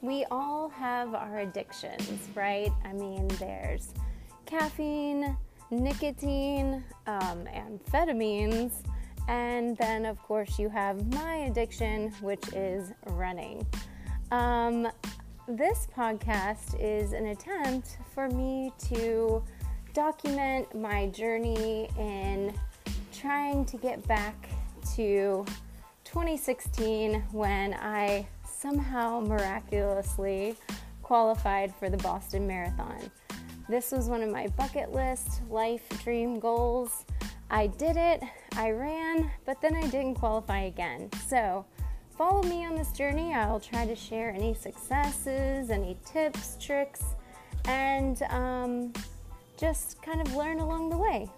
we all have our addictions, right? I mean, there's caffeine, nicotine, um, amphetamines, and then, of course, you have my addiction, which is running. Um, this podcast is an attempt for me to document my journey in trying to get back to 2016 when I somehow miraculously qualified for the Boston Marathon. This was one of my bucket list life dream goals. I did it, I ran, but then I didn't qualify again. So, follow me on this journey. I'll try to share any successes, any tips, tricks, and um, just kind of learn along the way.